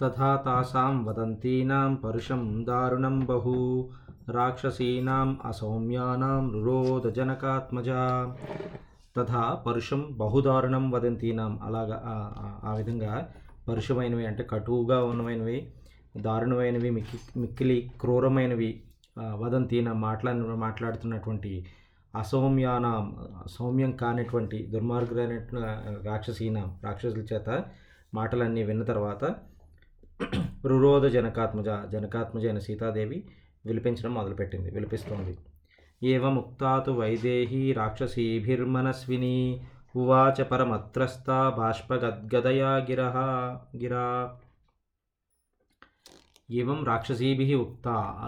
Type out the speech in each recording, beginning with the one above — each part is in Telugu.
తథా తాసాం వదంతీనాం పరుషం దారుణం బహు. రాక్షసీనాం అసౌమ్యానాం రురోధజనకాత్మజా తథా పరుషం బహుదారుణం వదంతీనాం. అలాగా ఆ- విధంగా పరుషమైనవి అంటే కటువుగా ఉన్నమైనవి దారుణమైనవి మిక్కి మిక్కిలి క్రూరమైనవి వదంతీనాం మాట్లాడి మాట్లాడుతున్నటువంటి అసౌమ్యానం సౌమ్యం కానటువంటి దుర్మార్గులైన రాక్షసీనాం రాక్షసుల చేత మాటలన్నీ విన్న తర్వాత రురోధ జనకాత్మజ జనకాత్మజ అయిన సీతాదేవి విలిపించడం మొదలుపెట్టింది విలిపిస్తోంది. ఏవముక్తాతు వైదేహీ రాక్షసీభిర్మనస్విని ఉవాచ పరమత్రస్త బాష్పగద్గదయా గిరహ గిరా. ఏవం రాక్షసీభి ఉక్త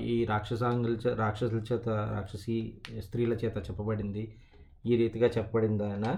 ఈ రాక్షసాంగుల చే రాక్షసుల చేత రాక్షసి స్త్రీల చేత చెప్పబడింది. ఈ రీతిగా చెప్పబడిందన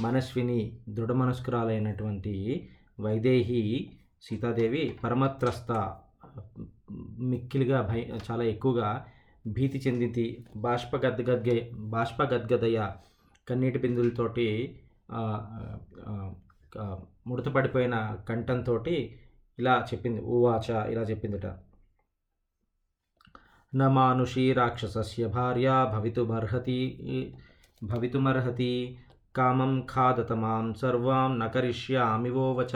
మనస్విని దృఢ మనస్కురాలైనటువంటి వైదేహి సీతాదేవి పరమత్రస్త మిక్కిలిగా భయ చాలా ఎక్కువగా భీతి చెందింది. బాష్ప బాష్పగద్గదయ బాష్ప గద్గదయ కన్నీటి బిందులతోటి ముడతపడిపోయిన కంఠంతో ఇలా చెప్పింది. ఊవాచ ఇలా చెప్పిందిట. న మానుషీ రాక్షసస్య భార్య భవితుమర్హతి భవితుమర్హతి కామం ఖాదత మాం సర్వాం న వోవచ.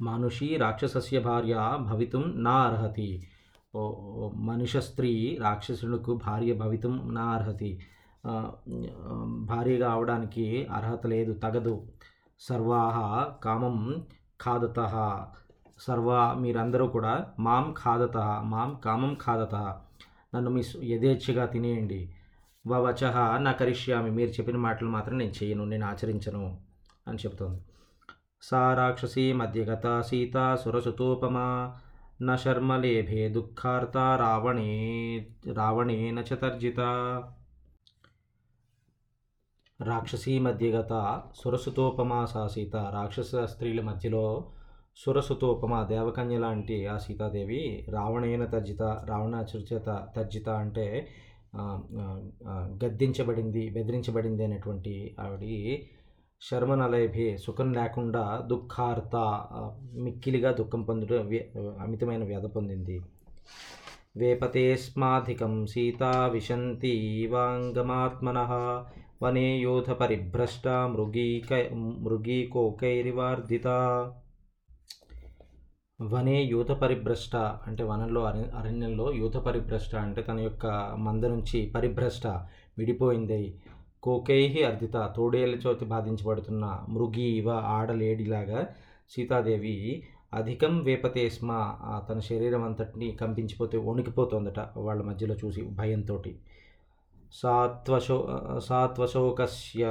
మనుషి రాక్షసస్య భార్య భవితం నా అర్హతి ఓ స్త్రీ రాక్షసులకు భార్య భవితం నా అర్హతి భార్యగా అవడానికి అర్హత లేదు తగదు. సర్వాహ కామం ఖాదత. సర్వ మీరందరూ కూడా మాం ఖాదత మాం కామం ఖాదత. నన్ను మీ యథేచ్ఛగా తినేయండి. వచహ నా కరిష్యామి. మీరు చెప్పిన మాటలు మాత్రం నేను చేయను నేను ఆచరించను అని చెప్తోంది. సా రాక్షసీ మధ్యగత సీత సురసుతోపమా న శర్మలేభే దుఃఖార్త రావణే రావణేన చ తర్జిత రాక్షసీ మధ్యగత సురసుతోపమా సా సీత రాక్షస స్త్రీల మధ్యలో సురసుతోపమ దేవకన్య లాంటి ఆ సీతాదేవి రావణేన తర్జిత రావణాసురు తర్జిత అంటే గద్దించబడింది బెదిరించబడింది అనేటువంటి ఆవిడ శర్మనలైభి సుఖం లేకుండా దుఃఖార్త మిక్కిలిగా దుఃఖం పొందుట వ్య- అమితమైన వ్యధ పొందింది. వేపతేస్మాధికం సీతా విశంతి వాంగమాత్మన వనే యోధ పరిభ్రష్ట మృగీక మృగీకోకైరివార్ధిత. వనే యూత పరిభ్రష్ట అంటే వనంలో అరణ్యంలో యూత పరిభ్రష్ట అంటే తన యొక్క మంద నుంచి పరిభ్రష్ట విడిపోయింది. కోకైహి అర్ధిత తోడేళ్ళ చోతి బాధించబడుతున్న మృగి ఇవ ఆడలేడిలాగా సీతాదేవి అధికం వేపతే స్మ తన శరీరం అంతటిని కంపించిపోతే వణికిపోతుందట వాళ్ళ మధ్యలో చూసి భయంతో సాత్వశో సాత్వశోకస్య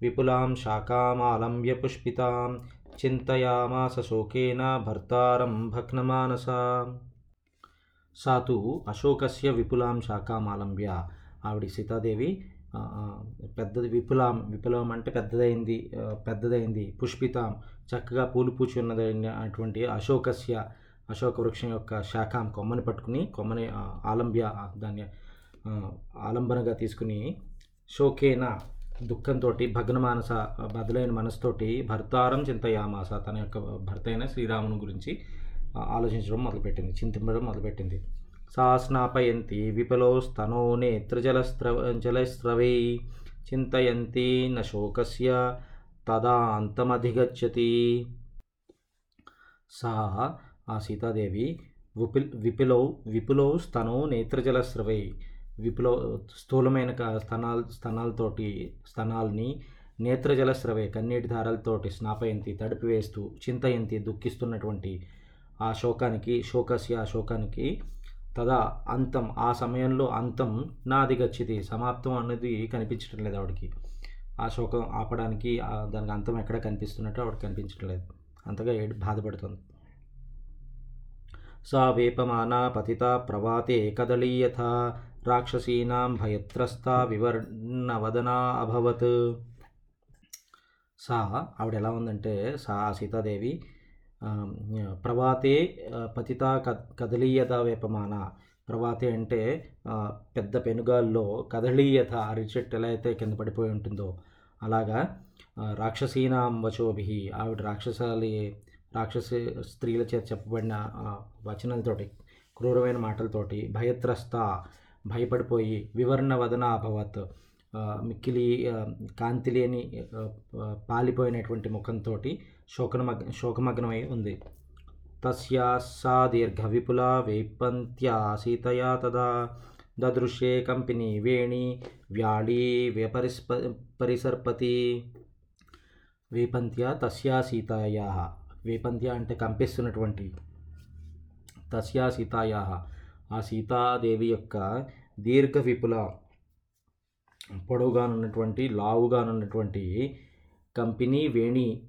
విపులాం శాకామాలంబ్య పుష్పితాం చింతయామాస శోకేన భర్తారం భగ్నమానస సాతు అశోకస్య విపులాం శాకామాలంబ్య ఆవిడ సీతాదేవి పెద్దది విపులాం విపులం అంటే పెద్దదైంది పెద్దదైంది పుష్పితాం చక్కగా పూలు పూచి ఉన్నదైన అటువంటి అశోకస్య అశోక వృక్షం యొక్క శాఖం కొమ్మని పట్టుకుని కొమ్మని ఆలంబ్య దాన్ని ఆలంబనగా తీసుకుని శోకేన దుఃఖంతో భగ్నమానస బదులైన మనసుతోటి భర్తారం చింతయామాస తన యొక్క భర్త అయిన శ్రీరాముని గురించి ఆలోచించడం మొదలుపెట్టింది చింతింపడం మొదలుపెట్టింది. సా స్నాపయంతి విపలో స్తనో నేత్రజలస్ర జలస్రవై చింతయంతి న తదాంతమధిగచ్చతి సా ఆ సీతాదేవి విపుల్ విపిలో విపులో స్తనో నేత్రజలస్రవై విపులో స్థూలమైన క- స్తనాల స్తనాలతోటి స్తనాల్ని నేత్రజలస్రవే కన్నీటి ధారలతోటి స్నాపయంతి తడిపివేస్తూ చింతయంతి దుఃఖిస్తున్నటువంటి ఆ శోకానికి శోకస్య ఆ శోకానికి తదా అంతం ఆ సమయంలో అంతం నాది గచ్చితి సమాప్తం అనేది కనిపించడం లేదు ఆవిడకి. ఆ శోకం ఆపడానికి దానికి అంతం ఎక్కడ కనిపిస్తున్నట్టు ఆవిడ కనిపించడం లేదు. అంతగా ఏడు బాధపడుతుంది. సా వేపమానా పతిత ప్రవాతే కదలీయథ రాక్షసీనాం భయత్రస్త వివర్ణవదనా అభవత్. సా ఆవిడ ఎలా ఉందంటే సా సీతాదేవి ప్రవాతే పతిత కదలీయత వేపమాన. ప్రవాతే అంటే పెద్ద పెనుగాల్లో కదలీయత అరిచెట్టు ఎలా అయితే కింద పడిపోయి ఉంటుందో అలాగా రాక్షసీనాం వచోభి. ఆవిడ రాక్షసాలి రాక్షస స్త్రీల చేత చెప్పబడిన వచనంతోటి వచనాలతోటి క్రూరమైన మాటలతోటి భయత్రస్త భయపడిపోయి వివరణ వదన అభవత్ మిక్కిలి కాంతి లేని పాలిపోయినటువంటి ముఖంతో శోకనమగ్ శోకమగ్నమై ఉంది. తస్యా సా దీర్ఘ విపులా వైపంత్యా సీతయా తదా. దదృశ్యే కంపిని వేణి వ్యాళీ వ్యపరిస్ప పరిసర్పతి. వేపంత్య తస్యా సీతాయా. వేపంత్య అంటే కంపిస్తున్నటువంటి తస్యా సీతాయా. ఆ సీతాదేవి యొక్క దీర్ఘ విపుల పొడవుగానున్నటువంటి లావుగానున్నటువంటి కంపెనీ వేణి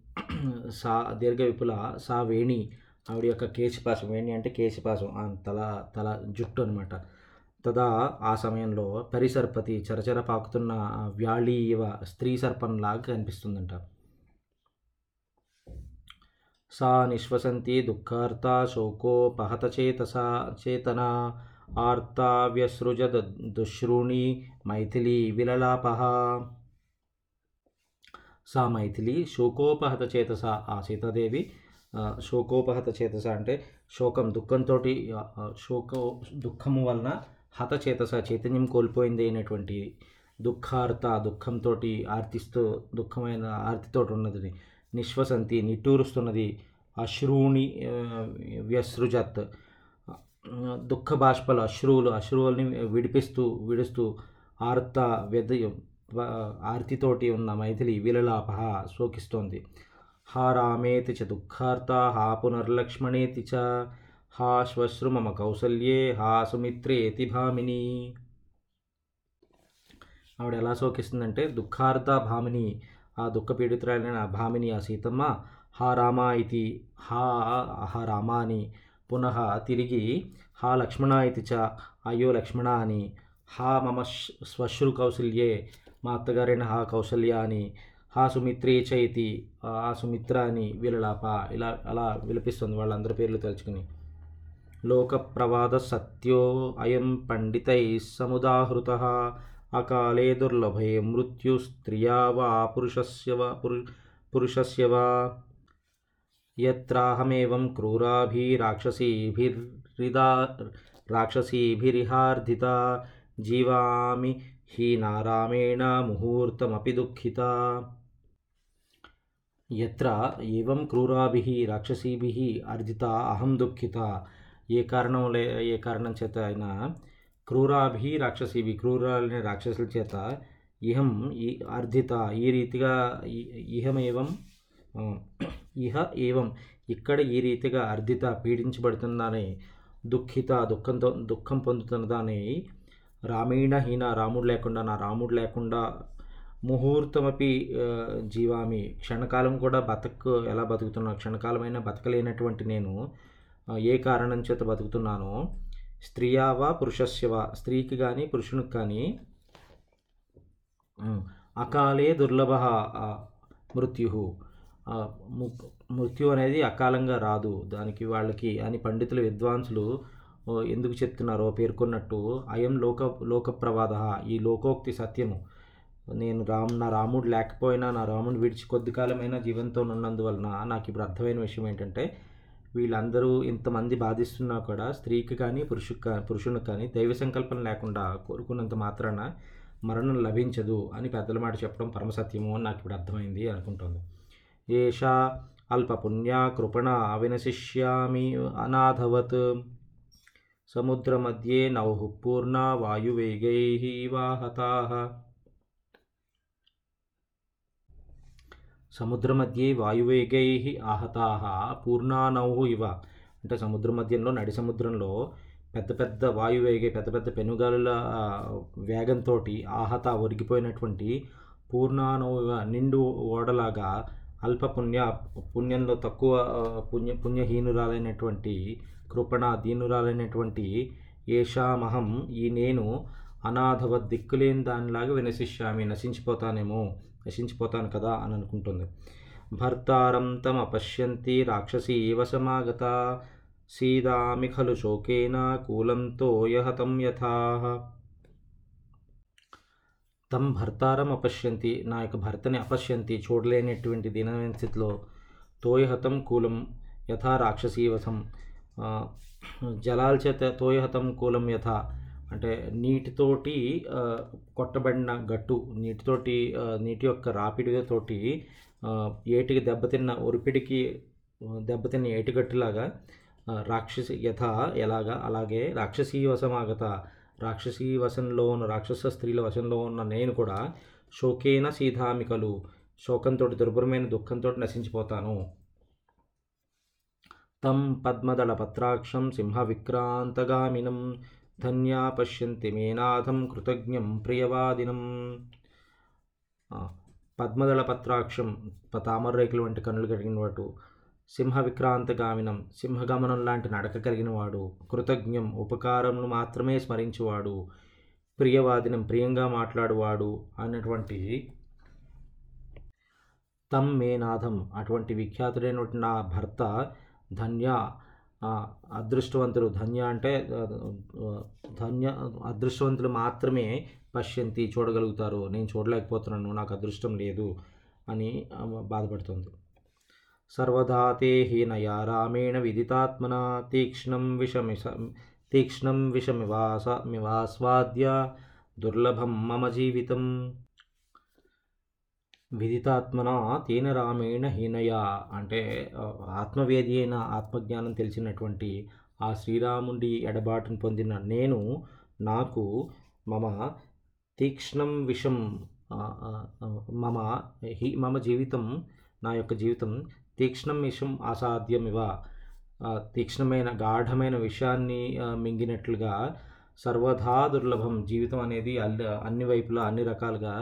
సా దీర్ఘ విపుల సా వేణి ఆవిడ యొక్క కేశపాసం వేణి అంటే కేశపాసం తల తల జుట్టు అనమాట తదా ఆ సమయంలో పరిసర్పతి చరచర పాకుతున్న ఆ వ్యాళీవ స్త్రీ సర్పంలాగా కనిపిస్తుందంట. సా నిశ్వసంతి దుఃఖార్త శోకోపహత చేతస చేతన ఆర్తా వ్యసృజ దుశ్రూణి మైథిలి విలలాపహ. సా మైథిలి శోకోపహత చేతస ఆ సీతాదేవి శోకోపహత చేతస అంటే శోకం దుఃఖంతో శోక దుఃఖము వలన హత చేతస చైతన్యం కోల్పోయింది అయినటువంటి దుఃఖార్త దుఃఖంతో ఆర్తిస్తూ దుఃఖమైన ఆర్తితో ఉన్నది నిశ్వసంతి నిట్టూరుస్తున్నది అశ్రూణి వ్యసృజత్. దుఃఖ బాష్పలు అశ్రువులు అశ్రువుల్ని విడిపిస్తూ విడుస్తూ ఆర్త వెద ఆర్తితోటి ఉన్న మైథిలి విలలాప శోకిస్తోంది. హా రామేతి చ దుఃఖార్త హా పునర్లక్ష్మణేతి చ హా శ్వశ్రు మమ కౌసల్యే హా సుమిత్రేతి భామిని. ఆవిడ ఎలా శోకిస్తుందంటే దుఃఖార్త భామిని ఆ దుఃఖపీడితురాలైన భామిని ఆ సీతమ్మ హా రామ ఇది హా హా రామ అని పునః తిరిగి హా లక్ష్మణ ఇది చ అయ్యో లక్ష్మణ అని హా మమ శ్వశ్రు కౌసల్యే మా అత్తగారైన హా కౌశల్య అని హా సుమిత్రే చైతి ఆ సుమిత్ర అని వీళ్ళలాప ఇలా అలా విలపిస్తుంది వాళ్ళందరి పేర్లు తలుచుకుని. లోక ప్రవాద సత్యో అయం పండితై సముదాహృత అకాలే దుర్లభే మృత్యు స్త్రియా వా పురుషస్య వా పురు పురుషస్య వా. యత్రాహమేవం క్రూరాభిరాక్షసీభిర్హృదా రాక్షసీభిరిహార్ధిత జీవామి హీనారామేణ ముహూర్తమపి దుఃఖిత. ఎత్ర ఏవం క్రూరాభి రాక్షసీభి అర్జిత అహం దుఃఖిత. ఏ కారణం లే ఏ కారణం చేత అయినా క్రూరాభి రాక్షసీభి క్రూరాలనే రాక్షసుల చేత ఇహం ఈ అర్ధిత ఈ రీతిగా ఇహమేవం ఇహ ఏవం ఇక్కడ ఈ రీతిగా అర్ధిత పీడించబడుతుందని దుఃఖిత దుఃఖంతో దుఃఖం పొందుతున్నదని రామీణ హీన రాముడు లేకుండా నా రాముడు లేకుండా ముహూర్తమపి జీవామి. క్షణకాలం కూడా బతకు ఎలా బతుకుతున్నా క్షణకాలమైన బతకలేనటువంటి నేను ఏ కారణం చేత బతుకుతున్నానో స్త్రీయావా పురుషస్యవా స్త్రీకి కానీ పురుషునికి కానీ అకాలే దుర్లభ మృత్యు మృత్యు అనేది అకాలంగా రాదు. దానికి వాళ్ళకి అని పండితులు విద్వాంసులు ఎందుకు చెప్తున్నారో పేర్కొన్నట్టు అయం లోక లోక ప్రవాద ఈ లోకోక్తి సత్యము. నేను రామ్ నా రాముడు లేకపోయినా నా రాముడు విడిచి కొద్ది కాలమైనా జీవంతో ఉన్నందువలన నాకు ఇప్పుడు అర్థమైన విషయం ఏంటంటే వీళ్ళందరూ ఇంతమంది బాధిస్తున్నా కూడా స్త్రీకి కానీ పురుషుకి కానీ పురుషునికి కానీ దైవ సంకల్పం లేకుండా కోరుకున్నంత మాత్రాన మరణం లభించదు అని పెద్దల మాట చెప్పడం పరమసత్యము అని నాకు ఇప్పుడు అర్థమైంది అనుకుంటుంది ఏషా అల్పపుణ్యా కృపణ వినశిష్యామి అనాథవత్ సముద్రమధ్యే నౌః పూర్ణ వాయువేగైः వాహతాः. సముద్రమధ్యే వాయువేగై ఆహతా. పూర్ణానౌహు ఇవ. అంటే సముద్ర మధ్యంలో నడి సముద్రంలో పెద్ద పెద్ద వాయువేగే పెద్ద పెద్ద పెనుగాలుల వేగంతో ఆహత ఒరిగిపోయినటువంటి పూర్ణానౌవ నిండు ఓడలాగా అల్ప పుణ్య పుణ్యంలో తక్కువ పుణ్య పుణ్యహీనురాలైనటువంటి కృపణ దీనురాలైనటువంటి ఏషామహం ఈ నేను అనాథవ దిక్కులేని దానిలాగా వినశిష్యామి నశించిపోతానేమో నశించిపోతాను కదా అని అనుకుంటుంది. భర్తారం తమ పశ్యంతి రాక్షసీ వశమాగత సీదామి ఖలు శోకేన కూలంతో యహతం యథా. తమ్ భర్తారం అపశ్యంతి నా యొక్క భర్తని అపశ్యంతి చూడలేనటువంటి దీనమైన స్థితిలో తోయహతం కూలం యథా రాక్షసీవసం జలాల చేత తోయహతం కూలం యథ. అంటే నీటితోటి కొట్టబడిన గట్టు నీటితోటి నీటి యొక్క రాపిడితోటి ఏటికి దెబ్బతిన్న ఒరిపిడికి దెబ్బతిన్న ఏటిగట్టులాగా రాక్షసి యథ ఎలాగా అలాగే రాక్షసీ వశమాగత రాక్షసీ వశంలో ఉన్న రాక్షస స్త్రీల వశంలో ఉన్న నేను కూడా శోకేన సీధామికలు శోకంతో దుర్భరమైన దుఃఖంతో నశించిపోతాను. తం పద్మదళ పత్రాక్షం సింహ విక్రాంతగామినం ధన్యా పశ్యంతి మేనాథం కృతజ్ఞం ప్రియవాదినం పద్మదళ పత్రాక్షం ప- వంటి కన్నులు కలిగిన వాడు సింహ విక్రాంతగామినం సింహగమనం లాంటి నడక కలిగిన వాడు కృతజ్ఞం ఉపకారమును మాత్రమే స్మరించువాడు ప్రియవాదినం ప్రియంగా మాట్లాడువాడు అన్నటువంటి తమ్ మేనాథం అటువంటి విఖ్యాతుడైనటువంటి నా భర్త ధన్య అదృష్టవంతులు. ధన్య అంటే ధన్య అదృష్టవంతులు మాత్రమే పశ్యంతి చూడగలుగుతారు. నేను చూడలేకపోతున్నాను నాకు అదృష్టం లేదు అని బాధపడుతుంది. సర్వదా తే హీనయా రామేణ విదితాత్మన తీక్ష్ణం విషమి తీక్ష్ణం విషమివాస మివాస్వాద్య దుర్లభం మమ జీవితం. విదితాత్మన తేన రామేణ హీనయ అంటే ఆత్మవేది అయిన ఆత్మజ్ఞానం తెలిసినటువంటి ఆ శ్రీరాముడి ఎడబాటును పొందిన నేను నాకు మమ తీక్ష్ణం విషం మమ హి మమ జీవితం నా యొక్క జీవితం తీక్ష్ణం విషం అసాధ్యమివ. ఆ, తీక్ష్ణమైన గాఢమైన విషయాన్ని మింగినట్లుగా సర్వదా దుర్లభం జీవితం అనేది అన్ని అన్ని వైపులా అన్ని రకాలుగా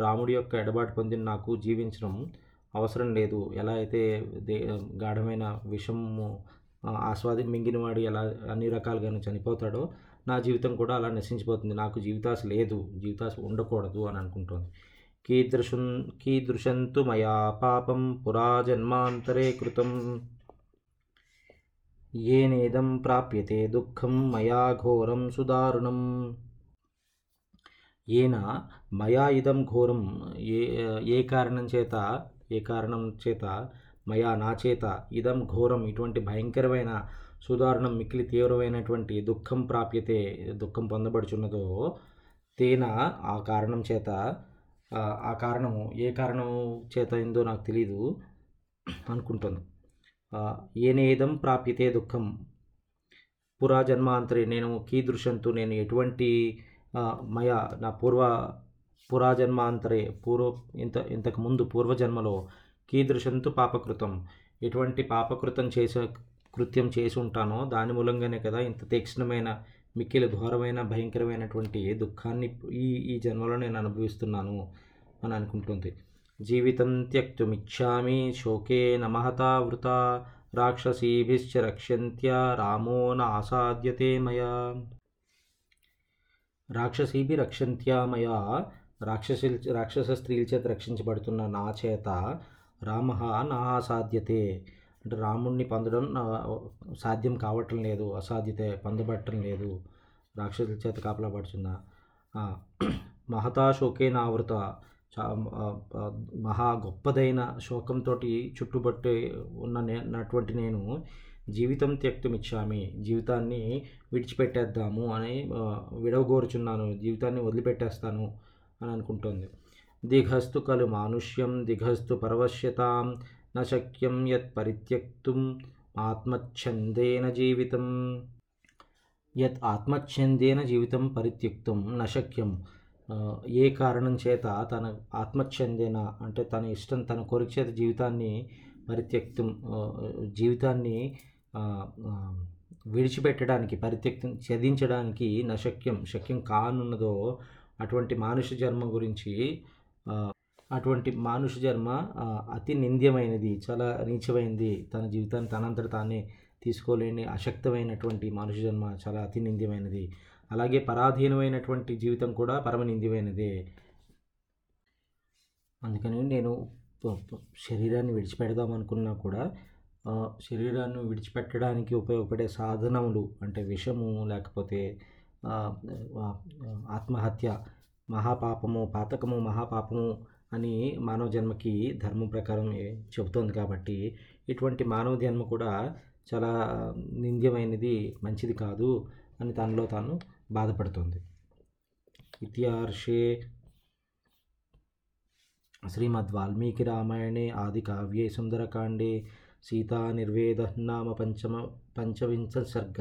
రాముడి యొక్క ఎడబాటు పొందిన నాకు జీవించడం అవసరం లేదు. ఎలా అయితే దే గాఢమైన విషము ఆస్వాది మింగినవాడు ఎలా అన్ని రకాలుగాను చనిపోతాడో నా జీవితం కూడా అలా నశించిపోతుంది. నాకు జీవితాశ లేదు. జీవితాశ ఉండకూడదు అని అనుకుంటుంది. కీదృశం కీదృశంతు మయా పాపం పురా జన్మాంతరే కృతం. ఏనేదం ప్రాప్యతే దుఃఖం మయా ఘోరం సుదారుణం. ఏన మయా ఇదం ఘోరం. ఏ ఏ కారణం చేత? ఏ కారణం చేత? మయా నా చేత. ఇదం ఘోరం. ఇటువంటి భయంకరమైన సుదారుణం మిక్కిలి తీవ్రమైనటువంటి దుఃఖం ప్రాప్యతే దుఃఖం పొందబడుచున్నదో తేన ఆ కారణం చేత. ఆ, కారణము ఏ కారణం చేత అయిందో నాకు తెలీదు అనుకుంటుంది ఏనేదం ప్రాప్యతే దుఃఖం? పురా జన్మాంతరే. నేను కీదృశంతో. నేను ఎటువంటి మయ నా పూర్వ పురాజన్మాంతరే పూర్వ ఇంత ఇంతకు ముందు పూర్వజన్మలో కీదృశంతు పాపకృతం. ఎటువంటి పాపకృతం చేసే కృత్యం చేసి ఉంటానో దాని మూలంగానే కదా ఇంత తీక్ష్ణమైన మిక్కిలి ఘోరమైన భయంకరమైనటువంటి దుఃఖాన్ని ఈ ఈ జన్మలో నేను అనుభవిస్తున్నాను అని అనుకుంటుంది. జీవితం త్యక్తుమిచ్చామి శోకే నమహతా వృత రాక్షసీభిశ్చ రక్ష్యంత్య రామో నాసాధ్యతే మయా. రాక్షసీభి రక్షంత్యా మయా రాక్షసుల రాక్షస స్త్రీల చేత రక్షించబడుతున్న నా చేత రామ నా అసాధ్యతే. అంటే రాముణ్ణి పొందడం నా సాధ్యం కావటం లేదు అసాధ్యతే పొందబట్టం లేదు రాక్షసుల చేత కాపలాపడుతున్న ఆ, మహతా శోకే నావృత చా మహా గొప్పదైన శోకంతో చుట్టుపట్టి ఉన్న నేను జీవితం త్యక్తమిచ్చామి. జీవితాన్ని విడిచిపెట్టేద్దాము అని విడవగోరుచున్నాను. జీవితాన్ని వదిలిపెట్టేస్తాను. అని అనుకుంటుంది. దిఘస్తు ఖలు మానుష్యం దిఘస్తు పరవశ్యతాం నశక్యం యత్ పరిత్యక్తుం ఆత్మచ్ఛందేన జీవితం. యత్ ఆత్మచ్ఛందేన జీవితం పరిత్యక్తం నశక్యం ఏ కారణం చేత తన ఆత్మచ్ఛందేన అంటే తన ఇష్టం తన కోరిక చేత జీవితాన్ని పరిత్యక్తం జీవితాన్ని విడిచిపెట్టడానికి పరిత్యక్తం ఛేదించడానికి నశక్యం శక్యం కానున్నదో అటువంటి మానుష జన్మ గురించి అటువంటి మానుష జన్మ అతి నింద్యమైనది చాలా నీచమైనది తన జీవితాన్ని తనంతట తానే తీసుకోలేని అశక్తమైనటువంటి మానుష జన్మ చాలా అతి నింద్యమైనది. అలాగే పరాధీనమైనటువంటి జీవితం కూడా పరమ నింద్యమైనదే. అందుకని నేను శరీరాన్ని విడిచిపెడదాం అనుకున్నా కూడా శరీరాన్ని విడిచిపెట్టడానికి ఉపయోగపడే సాధనములు అంటే విషము లేకపోతే ఆత్మహత్య మహాపాపము పాతకము మహాపాపము అని మానవ జన్మకి ధర్మం ప్రకారం చెబుతోంది కాబట్టి ఇటువంటి మానవ జన్మ కూడా చాలా నింద్యమైనది మంచిది కాదు అని తనలో తాను బాధపడుతుంది. ఇతిహార్షే శ్రీమద్ వాల్మీకి రామాయణే ఆది కావ్యే సుందరకాండే సీతా నిర్వేద నామ పంచమ పంచవింశ సర్గ.